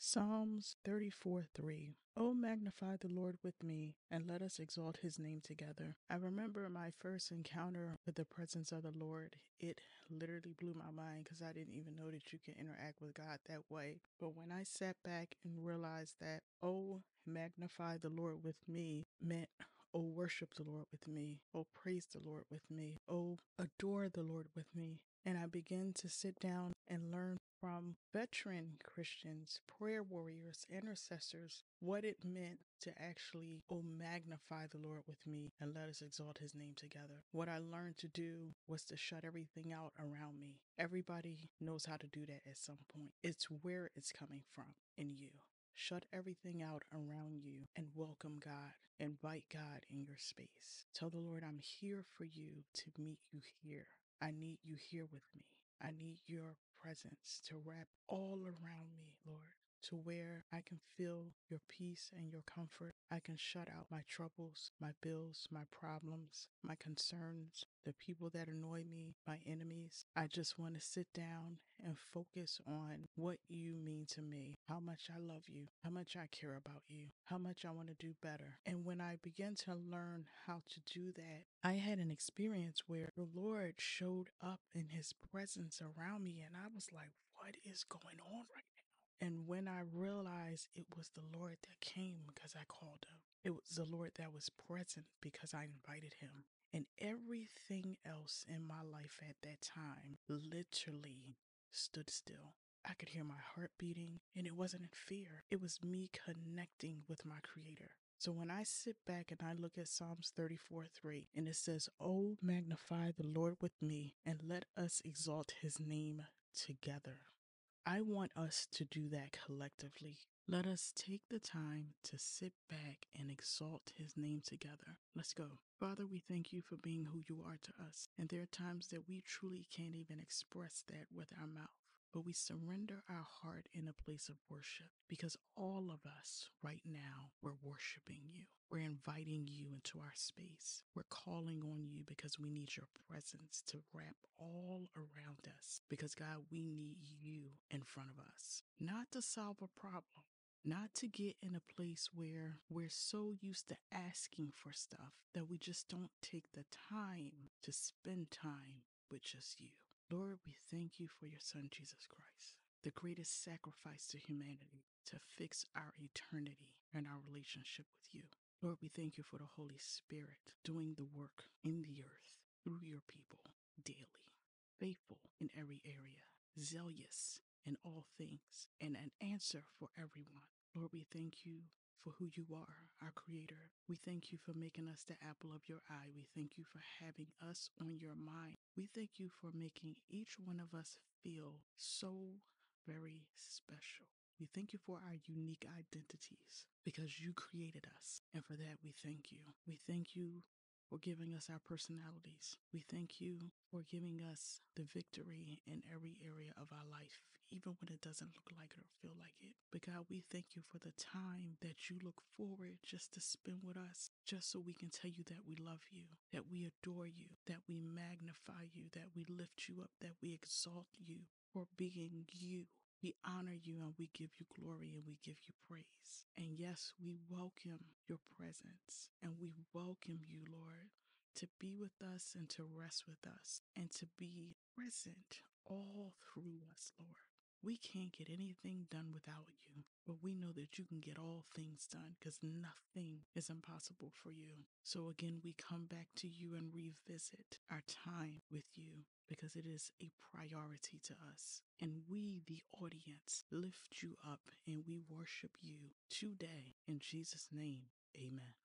Psalms 34 3. Oh, magnify the Lord with me, and let us exalt his name together. I remember my first encounter with the presence of the Lord. It literally blew my mind because I didn't even know that you can interact with God that way. But when I sat back and realized that, oh, magnify the Lord with me meant, oh, worship the Lord with me, oh, praise the Lord with me, oh, adore the Lord with me. And I began to sit down and learn from veteran Christians, prayer warriors, intercessors, what it meant to actually, oh, magnify the Lord with me and let us exalt his name together. What I learned to do was to shut everything out around me. Everybody knows how to do that at some point. It's where it's coming from in you. Shut everything out around you and welcome God. Invite God in your space. Tell the Lord, I'm here for you to meet you here. I need you here with me. I need your presence to wrap all around me, Lord, to where I can feel your peace and your comfort. I can shut out my troubles, my bills, my problems, my concerns, the people that annoy me, my enemies. I just want to sit down and focus on what you mean to me, how much I love you, how much I care about you, how much I want to do better. And when I began to learn how to do that, I had an experience where the Lord showed up in his presence around me, and I was like, what is going on right now? And when I realized it was the Lord that came because I called him, it was the Lord that was present because I invited him. And everything else in my life at that time literally stood still. I could hear my heart beating, and it wasn't in fear. It was me connecting with my Creator. So when I sit back and I look at Psalms 34 3, and it says, Oh, magnify the Lord with me, and let us exalt his name together. I want us to do that collectively. Let us take the time to sit back and exalt his name together. Let's go. Father, we thank you for being who you are to us. And there are times that we truly can't even express that with our mouth but we surrender our heart in a place of worship because all of us right now, we're worshiping you. We're inviting you into our space. We're calling on you because we need your presence to wrap all around us. Because, God, we need you in front of us, not to solve a problem. Not to get in a place where we're so used to asking for stuff that we just don't take the time to spend time with just you. Lord, we thank you for your Son, Jesus Christ, the greatest sacrifice to humanity to fix our eternity and our relationship with you. Lord, we thank you for the Holy Spirit doing the work in the earth through your people daily, faithful in every area, zealous in all things, and an answer for everyone. Lord, we thank you for who you are, our Creator. We thank you for making us the apple of your eye. We thank you for having us on your mind. We thank you for making each one of us feel so very special. We thank you for our unique identities because you created us. And for that, we thank you. We thank you for giving us our personalities. We thank you for giving us the victory in every area of our life, even when it doesn't look like it or feel like it. But God, we thank you for the time that you look forward just to spend with us, just so we can tell you that we love you, that we adore you, that we magnify you, that we lift you up, that we exalt you for being you. We honor you and we give you glory and we give you praise. And yes, we welcome your presence and we welcome you, Lord, to be with us and to rest with us and to be present all through us, Lord. We can't get anything done without you, but we know that you can get all things done because nothing is impossible for you. So again, we come back to you and revisit our time with you because it is a priority to us. And we, the audience, lift you up and we worship you today. In Jesus' name, amen.